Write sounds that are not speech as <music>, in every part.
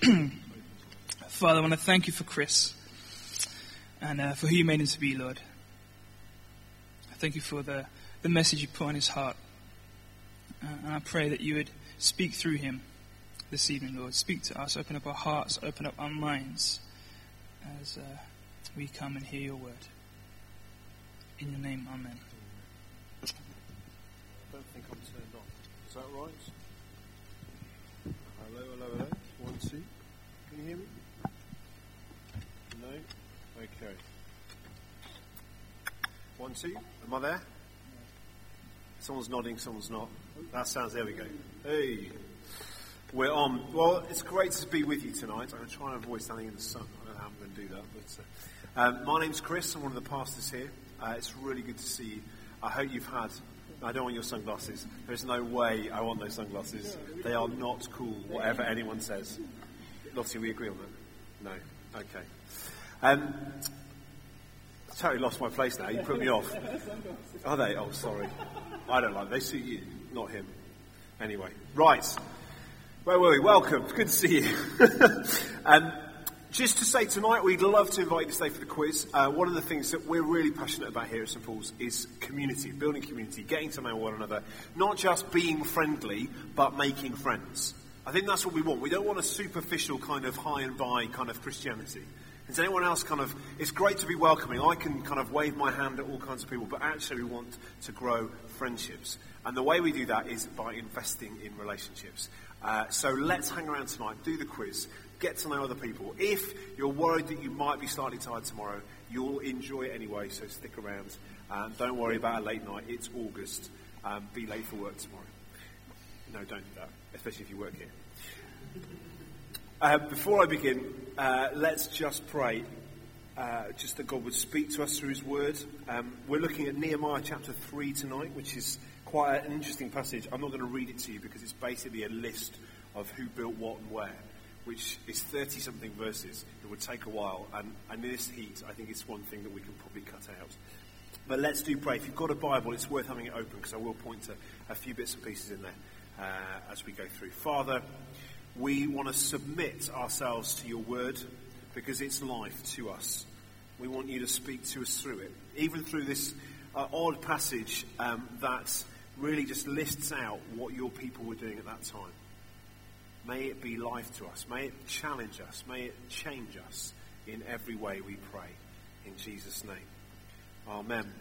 <clears throat> Father, I want to thank you for Chris and uh, for who you made him to be, Lord. I thank you for the, the message you put on his heart. Uh, and I pray that you would speak through him this evening, Lord. Speak to us, open up our hearts, open up our minds as uh, we come and hear your word. In your name, Amen. I don't think I'm turned on. Is that right? Hello, hello, hello. One, two. Can you hear me? No? Okay. One, two. Am I there? Someone's nodding, someone's not. That sounds, there we go. Hey. We're on. Well, it's great to be with you tonight. I'm going to try and avoid standing in the sun. I don't know how I'm going to do that. But uh, um, My name's Chris. I'm one of the pastors here. Uh, it's really good to see you. I hope you've had. I don't want your sunglasses. There's no way I want those sunglasses. They are not cool, whatever anyone says. Lottie, we agree on that? No? Okay. Um, I totally lost my place now. You put me off. Are they? Oh, sorry. I don't like them. They suit you, not him. Anyway, right. Where were we? Welcome. Good to see you. <laughs> um, just to say tonight, we'd love to invite you to stay for the quiz. Uh, one of the things that we're really passionate about here at St Paul's is community, building community, getting to know one another, not just being friendly, but making friends. I think that's what we want. We don't want a superficial kind of hi and bye kind of Christianity. Does anyone else kind of, it's great to be welcoming. I can kind of wave my hand at all kinds of people, but actually we want to grow friendships. And the way we do that is by investing in relationships. Uh, so let's hang around tonight, do the quiz, get to know other people. If you're worried that you might be slightly tired tomorrow, you'll enjoy it anyway, so stick around. And don't worry about a late night. It's August. Um, be late for work tomorrow. No, don't do that, especially if you work here. Uh, before I begin, uh, let's just pray. Uh, just that God would speak to us through His Word. Um, we're looking at Nehemiah chapter 3 tonight, which is quite an interesting passage. I'm not going to read it to you because it's basically a list of who built what and where, which is 30 something verses. It would take a while, and, and in this heat, I think it's one thing that we can probably cut out. But let's do pray. If you've got a Bible, it's worth having it open because I will point to a few bits and pieces in there uh, as we go through. Father, we want to submit ourselves to your word because it's life to us. We want you to speak to us through it, even through this uh, odd passage um, that really just lists out what your people were doing at that time. May it be life to us. May it challenge us. May it change us in every way we pray. In Jesus' name. Amen.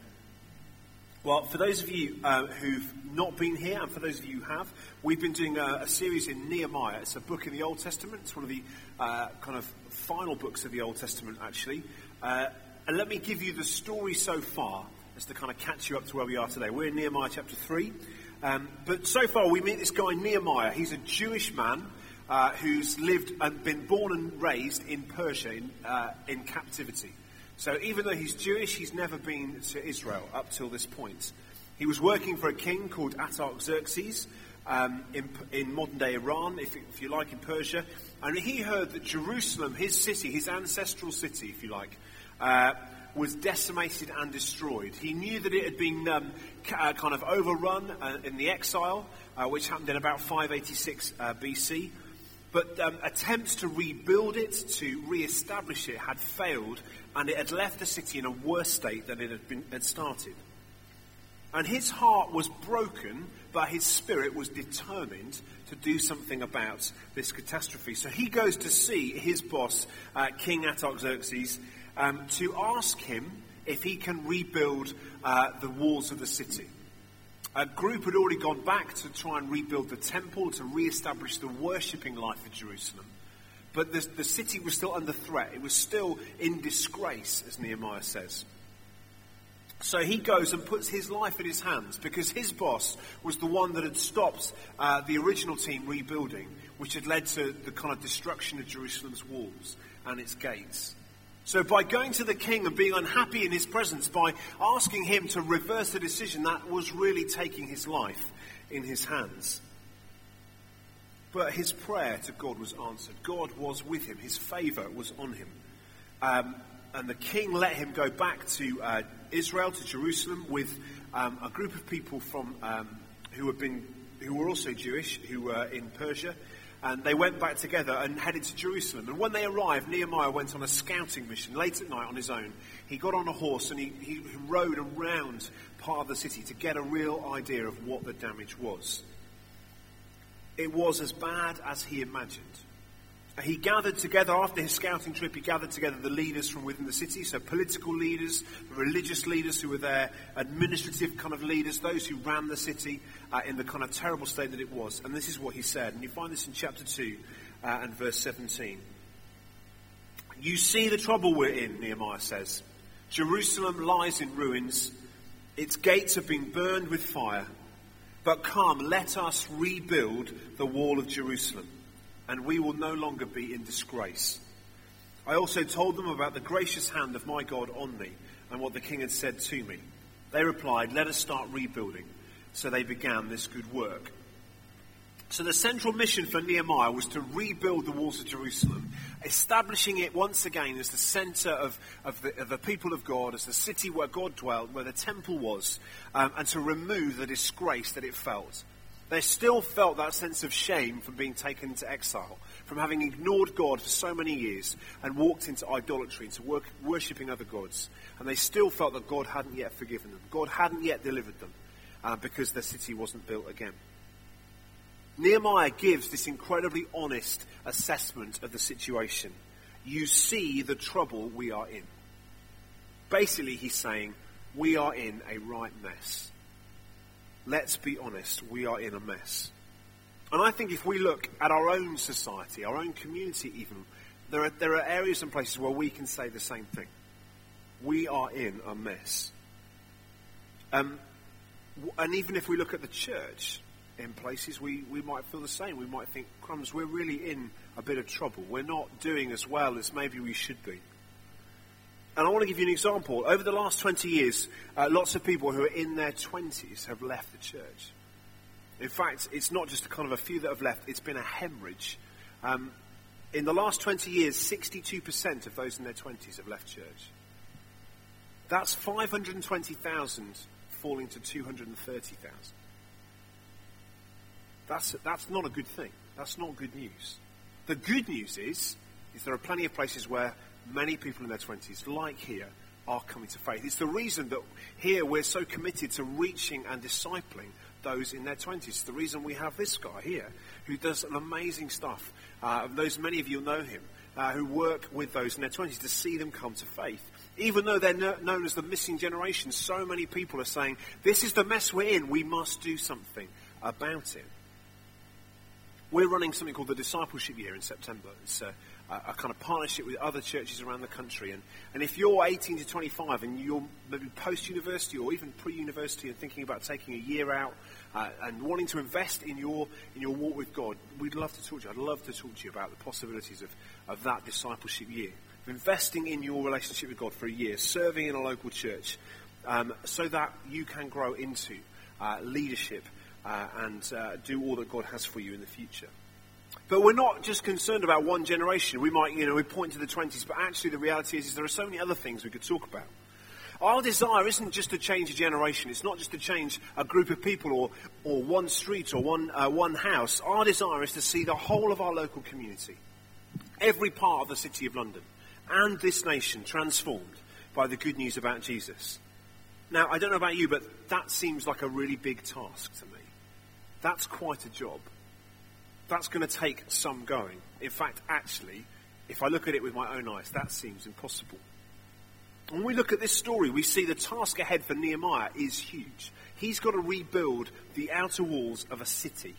Well, for those of you uh, who've not been here, and for those of you who have, we've been doing a, a series in Nehemiah. It's a book in the Old Testament. It's one of the uh, kind of final books of the Old Testament, actually. Uh, and let me give you the story so far, as to kind of catch you up to where we are today. We're in Nehemiah chapter 3. Um, but so far, we meet this guy, Nehemiah. He's a Jewish man uh, who's lived and been born and raised in Persia in, uh, in captivity. So even though he's Jewish, he's never been to Israel up till this point. He was working for a king called Artaxerxes um, in, in, modern day Iran, if, if, you like, in Persia. And he heard that Jerusalem, his city, his ancestral city, if you like, uh, was decimated and destroyed. He knew that it had been um, uh, kind of overrun uh, in the exile, uh, which happened in about 586 uh, BC. But um, attempts to rebuild it, to re-establish it, had failed, and it had left the city in a worse state than it had, been, had started. And his heart was broken, but his spirit was determined to do something about this catastrophe. So he goes to see his boss, uh, King Artaxerxes, um, to ask him if he can rebuild uh, the walls of the city. A group had already gone back to try and rebuild the temple, to re-establish the worshipping life of Jerusalem. But the, the city was still under threat. It was still in disgrace, as Nehemiah says. So he goes and puts his life in his hands because his boss was the one that had stopped uh, the original team rebuilding, which had led to the kind of destruction of Jerusalem's walls and its gates. So by going to the king and being unhappy in his presence, by asking him to reverse the decision, that was really taking his life in his hands. But his prayer to God was answered. God was with him. His favor was on him. Um, and the king let him go back to uh, Israel, to Jerusalem, with um, a group of people from um, who had been who were also Jewish, who were in Persia, and they went back together and headed to Jerusalem. And when they arrived, Nehemiah went on a scouting mission late at night on his own. He got on a horse and he, he rode around part of the city to get a real idea of what the damage was. It was as bad as he imagined. He gathered together, after his scouting trip, he gathered together the leaders from within the city, so political leaders, religious leaders who were there, administrative kind of leaders, those who ran the city uh, in the kind of terrible state that it was. And this is what he said, and you find this in chapter 2 uh, and verse 17. You see the trouble we're in, Nehemiah says. Jerusalem lies in ruins, its gates have been burned with fire. But come, let us rebuild the wall of Jerusalem and we will no longer be in disgrace. I also told them about the gracious hand of my God on me and what the king had said to me. They replied, Let us start rebuilding. So they began this good work. So the central mission for Nehemiah was to rebuild the walls of Jerusalem, establishing it once again as the center of, of, the, of the, people of God, as the city where God dwelt, where the temple was, um, and to remove the disgrace that it felt. They still felt that sense of shame from being taken into exile, from having ignored God for so many years and walked into idolatry, into work, worshipping other gods. And they still felt that God hadn't yet forgiven them. God hadn't yet delivered them uh, because their city wasn't built again. Nehemiah gives this incredibly honest assessment of the situation. You see the trouble we are in. Basically, he's saying, we are in a right mess let's be honest, we are in a mess. And I think if we look at our own society, our own community even, there are, there are areas and places where we can say the same thing. We are in a mess. Um, and even if we look at the church, in places we, we might feel the same. We might think, crumbs, we're really in a bit of trouble. We're not doing as well as maybe we should be. And I want to give you an example. Over the last 20 years, uh, lots of people who are in their 20s have left the church. In fact, it's not just a kind of a few that have left, it's been a hemorrhage. Um, in the last 20 years, 62% of those in their 20s have left church. That's 520,000 falling to 230,000. That's, that's not a good thing. That's not good news. The good news is, is there are plenty of places where many people in their 20s, like here, are coming to faith. It's the reason that here we're so committed to reaching and discipling those in their 20s. It's the reason we have this guy here who does an amazing stuff. Uh, those many of you know him, uh, who work with those in their 20s to see them come to faith. Even though they're no, known as the missing generation, so many people are saying, This is the mess we're in, we must do something about it. We're running something called the Discipleship Year in September. It's a, kind of partnership with other churches around the country. And, and if you're 18 to 25 and you're maybe post university or even pre university and thinking about taking a year out uh, and wanting to invest in your, in your walk with God, we'd love to talk to you. I'd love to talk to you about the possibilities of, of that discipleship year. Of investing in your relationship with God for a year, serving in a local church, um, so that you can grow into uh, leadership uh, and uh, do all that God has for you in the future. But we're not just concerned about one generation. We might, you know, we point to the 20s, but actually the reality is, is there are so many other things we could talk about. Our desire isn't just to change a generation. It's not just to change a group of people or, or one street or one, uh, one house. Our desire is to see the whole of our local community, every part of the City of London, and this nation transformed by the good news about Jesus. Now, I don't know about you, but that seems like a really big task to me. That's quite a job that's going to take some going. In fact, actually, if I look at it with my own eyes, that seems impossible. When we look at this story, we see the task ahead for Nehemiah is huge. He's got to rebuild the outer walls of a city.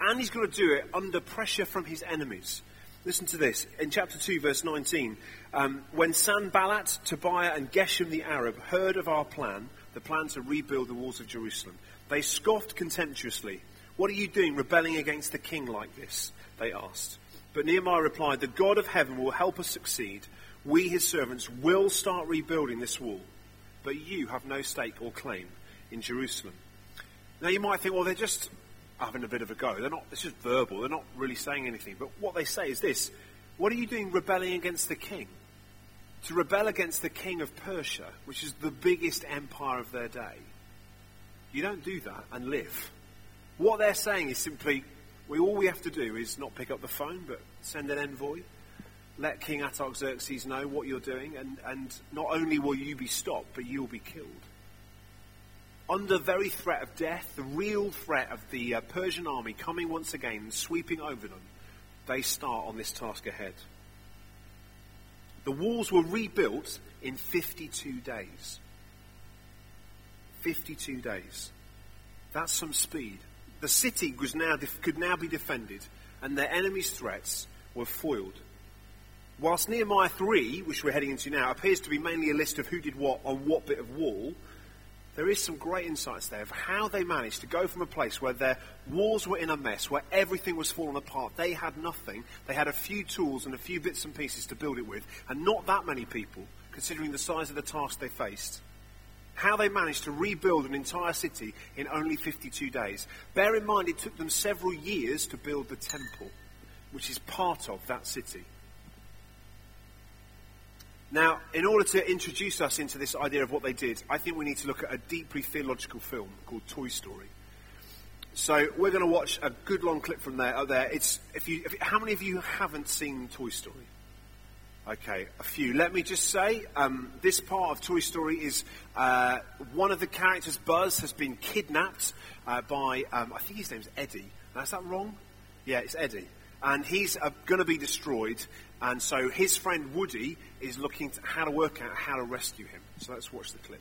And he's got to do it under pressure from his enemies. Listen to this. In chapter 2, verse 19, um, when Sanballat, Tobiah, and Geshem the Arab heard of our plan, the plan to rebuild the walls of Jerusalem, they scoffed contemptuously what are you doing rebelling against the king like this? They asked. But Nehemiah replied, The God of heaven will help us succeed. We, his servants, will start rebuilding this wall. But you have no stake or claim in Jerusalem. Now you might think, well, they're just having a bit of a go. They're not, it's just verbal. They're not really saying anything. But what they say is this What are you doing rebelling against the king? To rebel against the king of Persia, which is the biggest empire of their day. You don't do that and live. What they're saying is simply, we, all we have to do is not pick up the phone, but send an envoy, let King Artaxerxes know what you're doing, and, and not only will you be stopped, but you'll be killed. Under very threat of death, the real threat of the uh, Persian army coming once again and sweeping over them, they start on this task ahead. The walls were rebuilt in 52 days. 52 days. That's some speed. The city was now, could now be defended, and their enemies' threats were foiled. Whilst Nehemiah 3, which we're heading into now, appears to be mainly a list of who did what on what bit of wall, there is some great insights there of how they managed to go from a place where their walls were in a mess, where everything was falling apart. They had nothing. They had a few tools and a few bits and pieces to build it with, and not that many people, considering the size of the task they faced. How they managed to rebuild an entire city in only 52 days. Bear in mind, it took them several years to build the temple, which is part of that city. Now, in order to introduce us into this idea of what they did, I think we need to look at a deeply theological film called Toy Story. So we're going to watch a good long clip from there. Uh, there. It's if you, if, how many of you haven't seen Toy Story? Okay, a few. Let me just say, um, this part of Toy Story is uh, one of the characters, Buzz, has been kidnapped uh, by, um, I think his name's Eddie. Now, is that wrong? Yeah, it's Eddie. And he's uh, going to be destroyed. And so his friend Woody is looking how to work out how to rescue him. So let's watch the clip.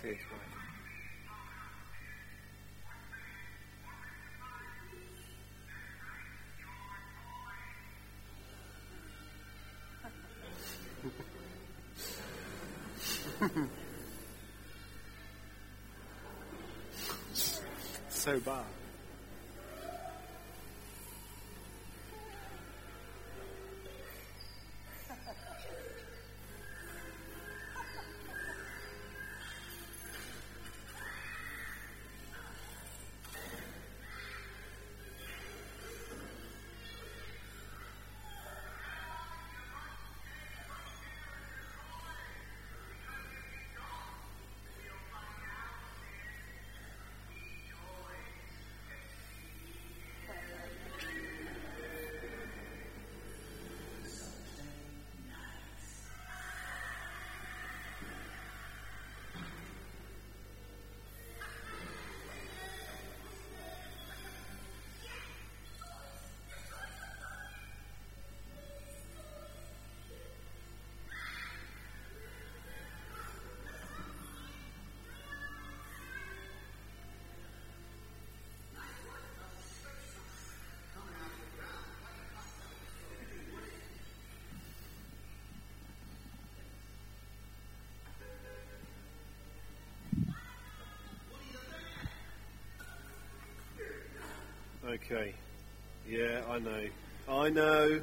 <laughs> so bad. Okay. Yeah, I know. I know.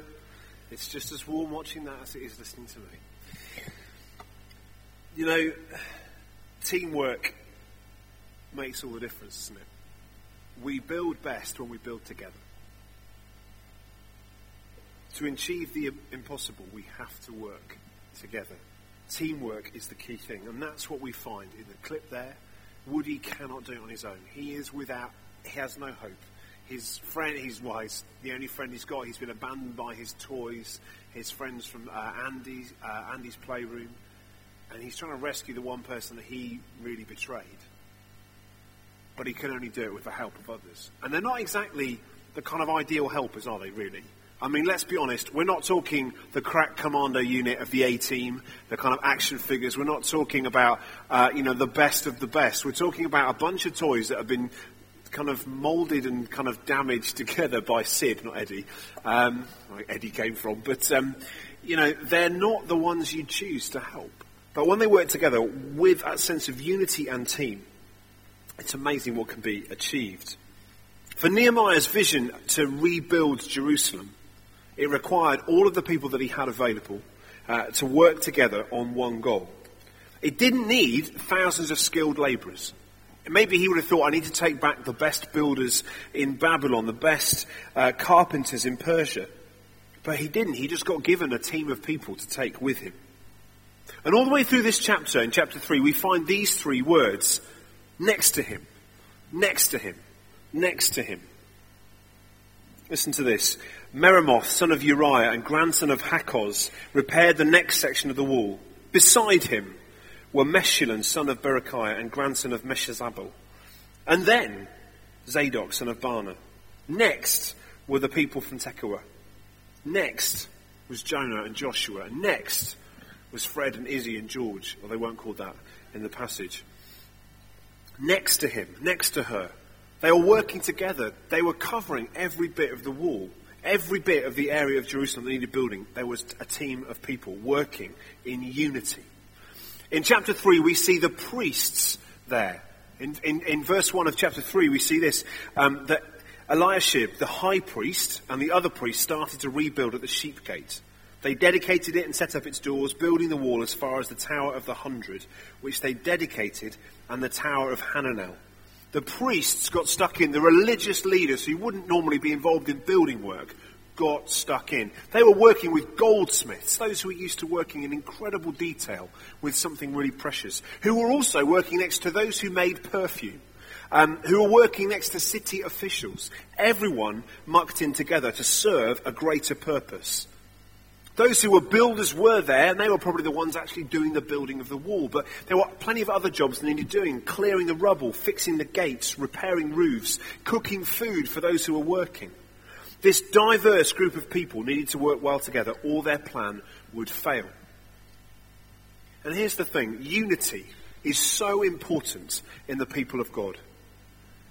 It's just as warm watching that as it is listening to me. You know, teamwork makes all the difference, doesn't it? We build best when we build together. To achieve the impossible, we have to work together. Teamwork is the key thing, and that's what we find in the clip there. Woody cannot do it on his own. He is without, he has no hope his friend, his well, he's the only friend he's got. He's been abandoned by his toys, his friends from uh, Andy's, uh, Andy's playroom, and he's trying to rescue the one person that he really betrayed. But he can only do it with the help of others, and they're not exactly the kind of ideal helpers, are they? Really? I mean, let's be honest. We're not talking the crack commando unit of the A team, the kind of action figures. We're not talking about, uh, you know, the best of the best. We're talking about a bunch of toys that have been kind of moulded and kind of damaged together by Sid, not Eddie, um, where Eddie came from. But, um, you know, they're not the ones you choose to help. But when they work together with that sense of unity and team, it's amazing what can be achieved. For Nehemiah's vision to rebuild Jerusalem, it required all of the people that he had available uh, to work together on one goal. It didn't need thousands of skilled labourers. Maybe he would have thought, I need to take back the best builders in Babylon, the best uh, carpenters in Persia. But he didn't. He just got given a team of people to take with him. And all the way through this chapter, in chapter 3, we find these three words next to him, next to him, next to him. Listen to this. Meremoth, son of Uriah and grandson of Hakoz, repaired the next section of the wall. Beside him, were Meshullam, son of Berechiah, and grandson of Meshezabel. And then Zadok, son of Baana. Next were the people from Tekoa. Next was Jonah and Joshua. Next was Fred and Izzy and George, or they weren't called that in the passage. Next to him, next to her, they were working together. They were covering every bit of the wall, every bit of the area of Jerusalem that needed building. There was a team of people working in unity. In chapter 3, we see the priests there. In, in, in verse 1 of chapter 3, we see this um, that Eliashib, the high priest, and the other priests started to rebuild at the sheep gate. They dedicated it and set up its doors, building the wall as far as the Tower of the Hundred, which they dedicated, and the Tower of Hananel. The priests got stuck in, the religious leaders who wouldn't normally be involved in building work got stuck in. They were working with goldsmiths, those who were used to working in incredible detail with something really precious, who were also working next to those who made perfume. Um, who were working next to city officials. Everyone mucked in together to serve a greater purpose. Those who were builders were there, and they were probably the ones actually doing the building of the wall. But there were plenty of other jobs they needed doing clearing the rubble, fixing the gates, repairing roofs, cooking food for those who were working. This diverse group of people needed to work well together, or their plan would fail. And here's the thing unity is so important in the people of God.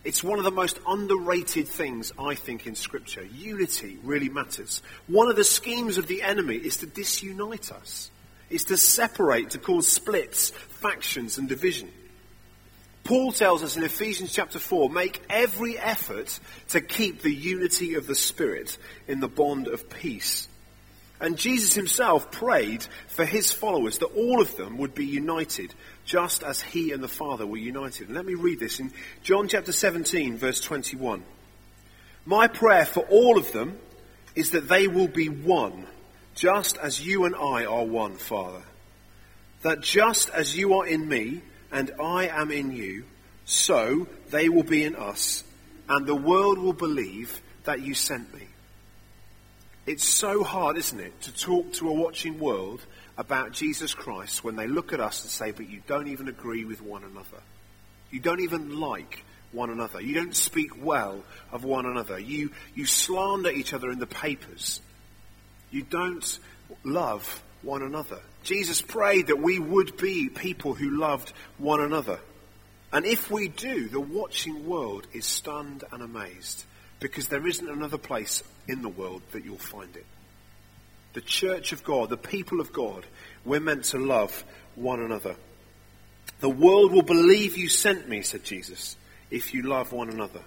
It's one of the most underrated things, I think, in Scripture. Unity really matters. One of the schemes of the enemy is to disunite us, is to separate, to cause splits, factions, and division. Paul tells us in Ephesians chapter 4 make every effort to keep the unity of the Spirit in the bond of peace. And Jesus himself prayed for his followers that all of them would be united, just as he and the Father were united. And let me read this in John chapter 17, verse 21. My prayer for all of them is that they will be one, just as you and I are one, Father. That just as you are in me, and I am in you, so they will be in us, and the world will believe that you sent me. It's so hard, isn't it, to talk to a watching world about Jesus Christ when they look at us and say, but you don't even agree with one another. You don't even like one another. You don't speak well of one another. You, you slander each other in the papers. You don't love one another. Jesus prayed that we would be people who loved one another. And if we do, the watching world is stunned and amazed because there isn't another place in the world that you'll find it. The church of God, the people of God, we're meant to love one another. The world will believe you sent me, said Jesus, if you love one another.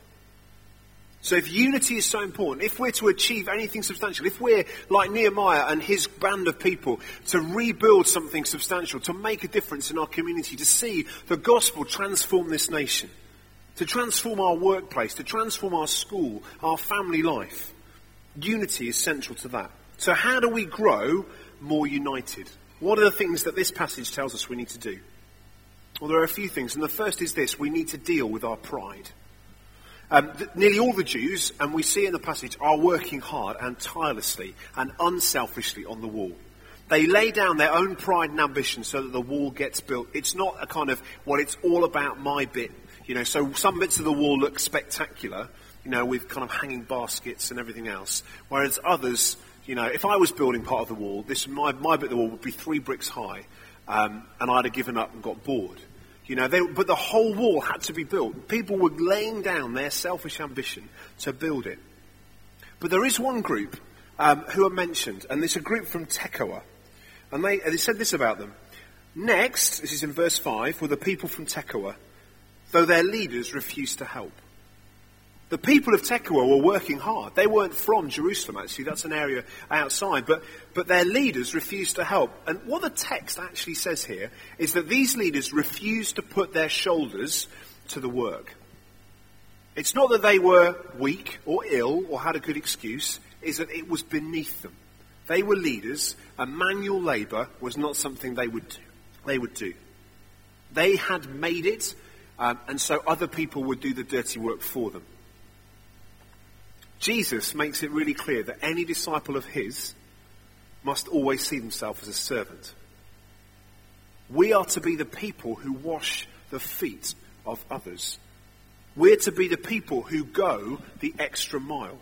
So if unity is so important, if we're to achieve anything substantial, if we're like Nehemiah and his band of people to rebuild something substantial, to make a difference in our community, to see the gospel transform this nation, to transform our workplace, to transform our school, our family life, unity is central to that. So how do we grow more united? What are the things that this passage tells us we need to do? Well, there are a few things, and the first is this we need to deal with our pride. Um, th- nearly all the Jews, and we see in the passage, are working hard and tirelessly and unselfishly on the wall. They lay down their own pride and ambition so that the wall gets built. It's not a kind of, well, it's all about my bit. You know, so some bits of the wall look spectacular, you know, with kind of hanging baskets and everything else. Whereas others, you know, if I was building part of the wall, this, my, my bit of the wall would be three bricks high, um, and I'd have given up and got bored. You know, they, but the whole wall had to be built. People were laying down their selfish ambition to build it. But there is one group um, who are mentioned, and it's a group from Tekoa. And they, they said this about them. Next, this is in verse 5, were the people from Tekoa, though their leaders refused to help. The people of Tekoa were working hard. They weren't from Jerusalem, actually. That's an area outside. But, but their leaders refused to help. And what the text actually says here is that these leaders refused to put their shoulders to the work. It's not that they were weak or ill or had a good excuse, it's that it was beneath them. They were leaders, and manual labour was not something they would do. They would do. They had made it, um, and so other people would do the dirty work for them. Jesus makes it really clear that any disciple of his must always see themselves as a servant. We are to be the people who wash the feet of others. We're to be the people who go the extra mile.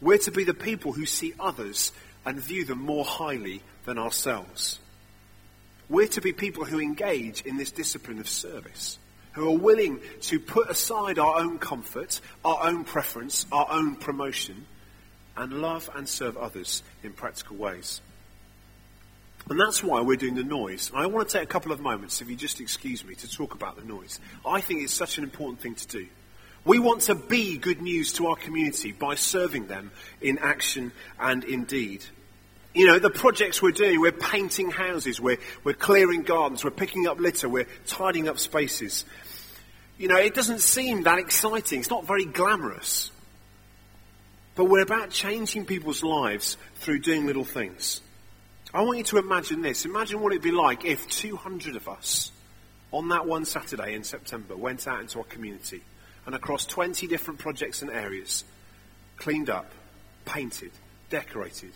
We're to be the people who see others and view them more highly than ourselves. We're to be people who engage in this discipline of service who are willing to put aside our own comfort, our own preference, our own promotion, and love and serve others in practical ways. And that's why we're doing the noise. I want to take a couple of moments, if you just excuse me, to talk about the noise. I think it's such an important thing to do. We want to be good news to our community by serving them in action and in deed. You know, the projects we're doing, we're painting houses, we're, we're clearing gardens, we're picking up litter, we're tidying up spaces. You know, it doesn't seem that exciting. It's not very glamorous. But we're about changing people's lives through doing little things. I want you to imagine this. Imagine what it'd be like if 200 of us on that one Saturday in September went out into our community and across 20 different projects and areas cleaned up, painted, decorated,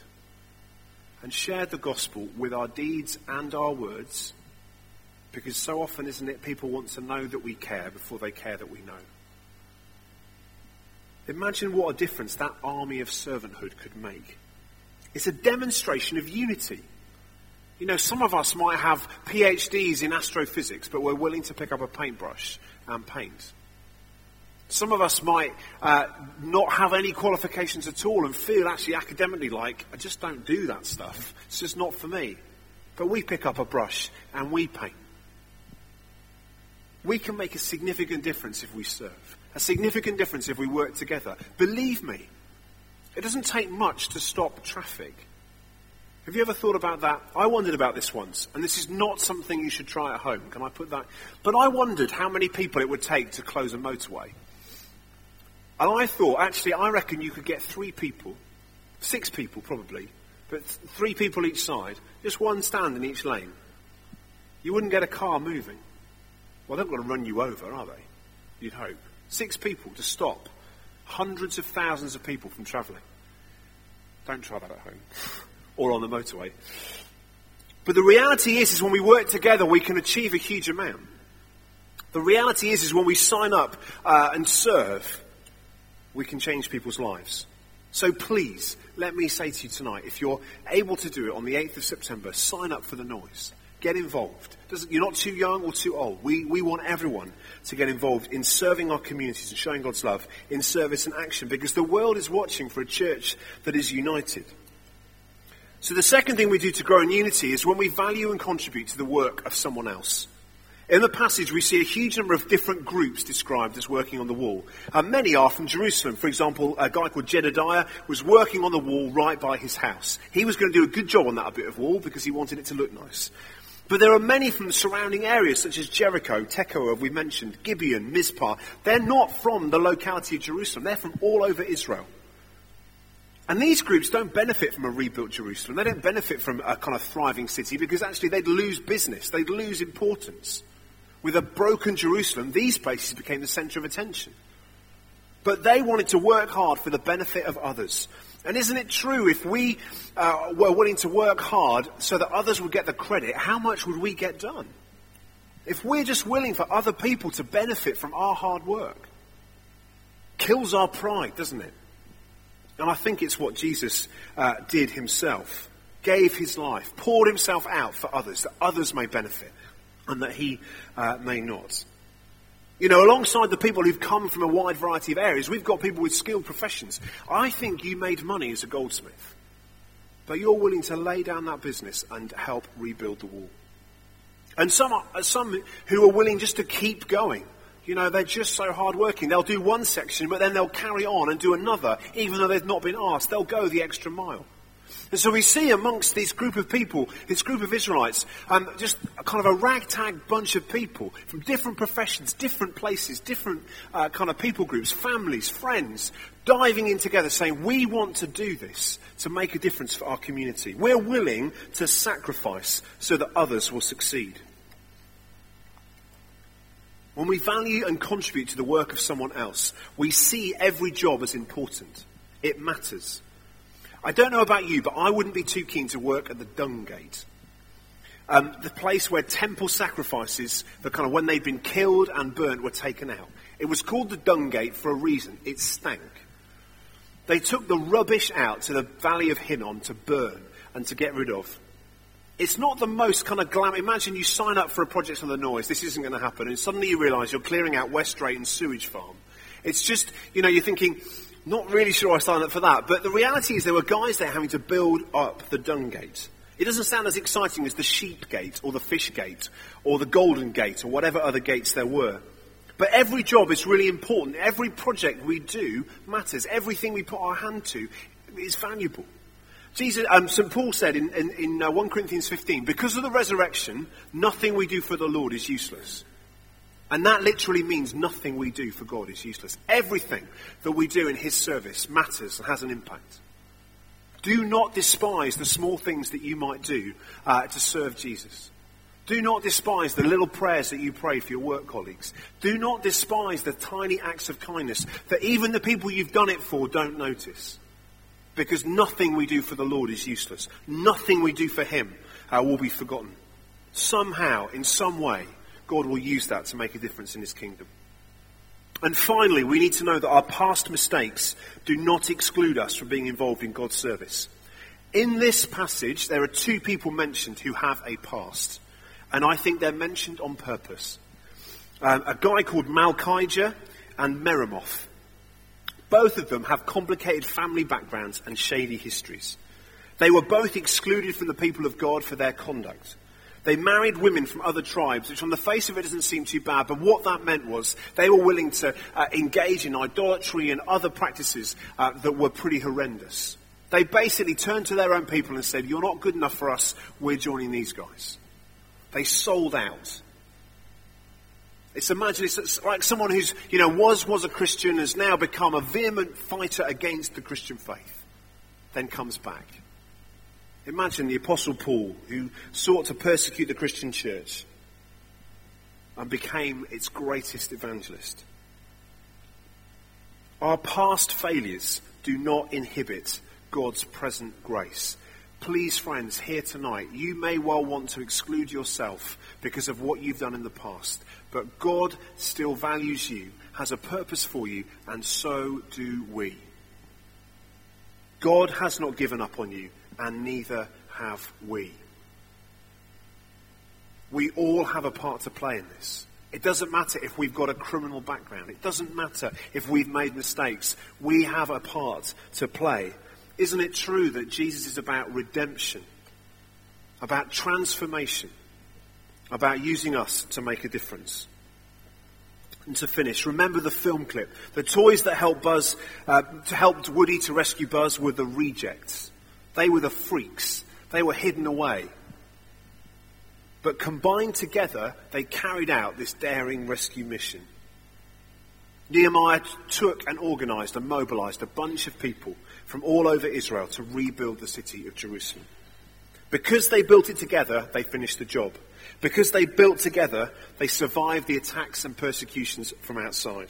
and shared the gospel with our deeds and our words because so often, isn't it, people want to know that we care before they care that we know. Imagine what a difference that army of servanthood could make. It's a demonstration of unity. You know, some of us might have PhDs in astrophysics, but we're willing to pick up a paintbrush and paint. Some of us might uh, not have any qualifications at all and feel actually academically like, I just don't do that stuff. It's just not for me. But we pick up a brush and we paint. We can make a significant difference if we serve, a significant difference if we work together. Believe me, it doesn't take much to stop traffic. Have you ever thought about that? I wondered about this once, and this is not something you should try at home. Can I put that? But I wondered how many people it would take to close a motorway. And I thought, actually, I reckon you could get three people, six people probably, but three people each side, just one stand in each lane. You wouldn't get a car moving. Well, they're not going to run you over, are they? You'd hope. Six people to stop hundreds of thousands of people from travelling. Don't try that at home or on the motorway. But the reality is, is when we work together, we can achieve a huge amount. The reality is, is when we sign up uh, and serve, we can change people's lives. So please, let me say to you tonight, if you're able to do it on the 8th of September, sign up for the noise. Get involved. You're not too young or too old. We, we want everyone to get involved in serving our communities and showing God's love in service and action because the world is watching for a church that is united. So the second thing we do to grow in unity is when we value and contribute to the work of someone else. In the passage, we see a huge number of different groups described as working on the wall. Uh, many are from Jerusalem. For example, a guy called Jedediah was working on the wall right by his house. He was going to do a good job on that bit of wall because he wanted it to look nice. But there are many from the surrounding areas, such as Jericho, Tekoa, we mentioned, Gibeon, Mizpah. They're not from the locality of Jerusalem. They're from all over Israel. And these groups don't benefit from a rebuilt Jerusalem. They don't benefit from a kind of thriving city because actually they'd lose business. They'd lose importance. With a broken Jerusalem, these places became the center of attention. But they wanted to work hard for the benefit of others. And isn't it true if we uh, were willing to work hard so that others would get the credit, how much would we get done? If we're just willing for other people to benefit from our hard work, kills our pride, doesn't it? And I think it's what Jesus uh, did himself. Gave his life, poured himself out for others, that others may benefit and that he uh, may not. You know, alongside the people who've come from a wide variety of areas, we've got people with skilled professions. I think you made money as a goldsmith, but you're willing to lay down that business and help rebuild the wall. And some, are, some who are willing just to keep going. You know, they're just so hardworking. They'll do one section, but then they'll carry on and do another, even though they've not been asked. They'll go the extra mile. And so we see amongst this group of people, this group of Israelites, um, just kind of a ragtag bunch of people from different professions, different places, different uh, kind of people groups, families, friends, diving in together saying, we want to do this to make a difference for our community. We're willing to sacrifice so that others will succeed. When we value and contribute to the work of someone else, we see every job as important. It matters. I don't know about you, but I wouldn't be too keen to work at the dung gate. Um, the place where temple sacrifices, the kind of when they'd been killed and burnt, were taken out. It was called the dung gate for a reason. It stank. They took the rubbish out to the valley of Hinnom to burn and to get rid of. It's not the most kind of glam. Imagine you sign up for a project on the noise. This isn't going to happen. And suddenly you realise you're clearing out West Drayton sewage farm. It's just, you know, you're thinking, not really sure I signed up for that. But the reality is there were guys there having to build up the dung gate. It doesn't sound as exciting as the sheep gate or the fish gate or the golden gate or whatever other gates there were. But every job is really important. Every project we do matters. Everything we put our hand to is valuable. Jesus, um, St. Paul said in, in, in uh, 1 Corinthians 15, because of the resurrection, nothing we do for the Lord is useless. And that literally means nothing we do for God is useless. Everything that we do in His service matters and has an impact. Do not despise the small things that you might do uh, to serve Jesus. Do not despise the little prayers that you pray for your work colleagues. Do not despise the tiny acts of kindness that even the people you've done it for don't notice. Because nothing we do for the Lord is useless. Nothing we do for Him uh, will be forgotten. Somehow, in some way, God will use that to make a difference in His kingdom. And finally, we need to know that our past mistakes do not exclude us from being involved in God's service. In this passage, there are two people mentioned who have a past. And I think they're mentioned on purpose. Um, a guy called Malchijah and Meremoth. Both of them have complicated family backgrounds and shady histories. They were both excluded from the people of God for their conduct. They married women from other tribes, which on the face of it doesn't seem too bad, but what that meant was they were willing to uh, engage in idolatry and other practices uh, that were pretty horrendous. They basically turned to their own people and said, You're not good enough for us, we're joining these guys. They sold out. It's imagine it's like someone who's, you know, was, was a Christian, has now become a vehement fighter against the Christian faith, then comes back. Imagine the Apostle Paul, who sought to persecute the Christian church and became its greatest evangelist. Our past failures do not inhibit God's present grace. Please, friends, here tonight, you may well want to exclude yourself because of what you've done in the past, but God still values you, has a purpose for you, and so do we. God has not given up on you and neither have we. We all have a part to play in this. It doesn't matter if we've got a criminal background. It doesn't matter if we've made mistakes. We have a part to play. Isn't it true that Jesus is about redemption, about transformation, about using us to make a difference? And to finish, remember the film clip. The toys that helped Buzz, uh, helped Woody to rescue Buzz were the rejects. They were the freaks. They were hidden away. But combined together, they carried out this daring rescue mission. Nehemiah took and organized and mobilized a bunch of people from all over Israel to rebuild the city of Jerusalem. Because they built it together, they finished the job. Because they built together, they survived the attacks and persecutions from outside.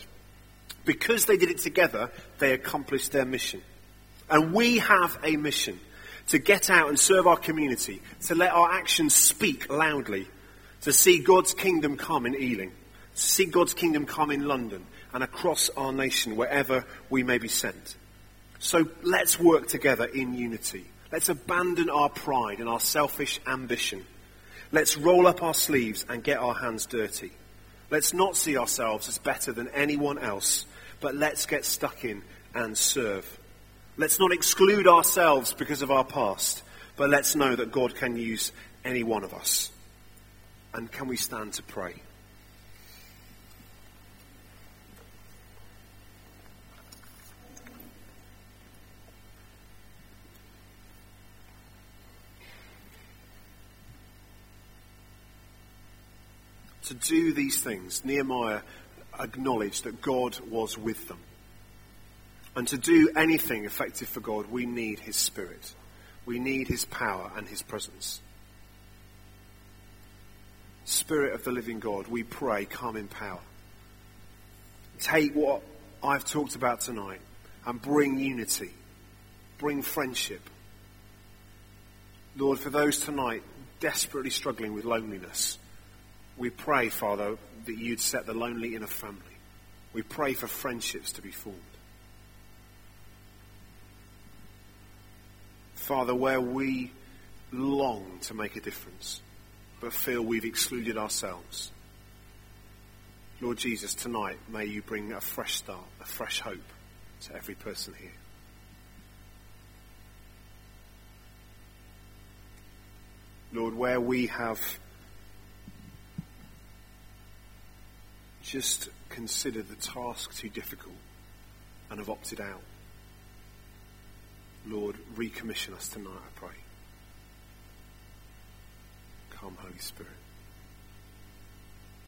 Because they did it together, they accomplished their mission. And we have a mission to get out and serve our community, to let our actions speak loudly, to see God's kingdom come in Ealing, to see God's kingdom come in London and across our nation, wherever we may be sent. So let's work together in unity. Let's abandon our pride and our selfish ambition. Let's roll up our sleeves and get our hands dirty. Let's not see ourselves as better than anyone else, but let's get stuck in and serve. Let's not exclude ourselves because of our past, but let's know that God can use any one of us. And can we stand to pray? To do these things, Nehemiah acknowledged that God was with them. And to do anything effective for God, we need His Spirit. We need His power and His presence. Spirit of the living God, we pray, come in power. Take what I've talked about tonight and bring unity, bring friendship. Lord, for those tonight desperately struggling with loneliness, we pray, Father, that you'd set the lonely in a family. We pray for friendships to be formed. Father, where we long to make a difference, but feel we've excluded ourselves. Lord Jesus, tonight may you bring a fresh start, a fresh hope to every person here. Lord, where we have just considered the task too difficult and have opted out. Lord, recommission us tonight, I pray. Come, Holy Spirit.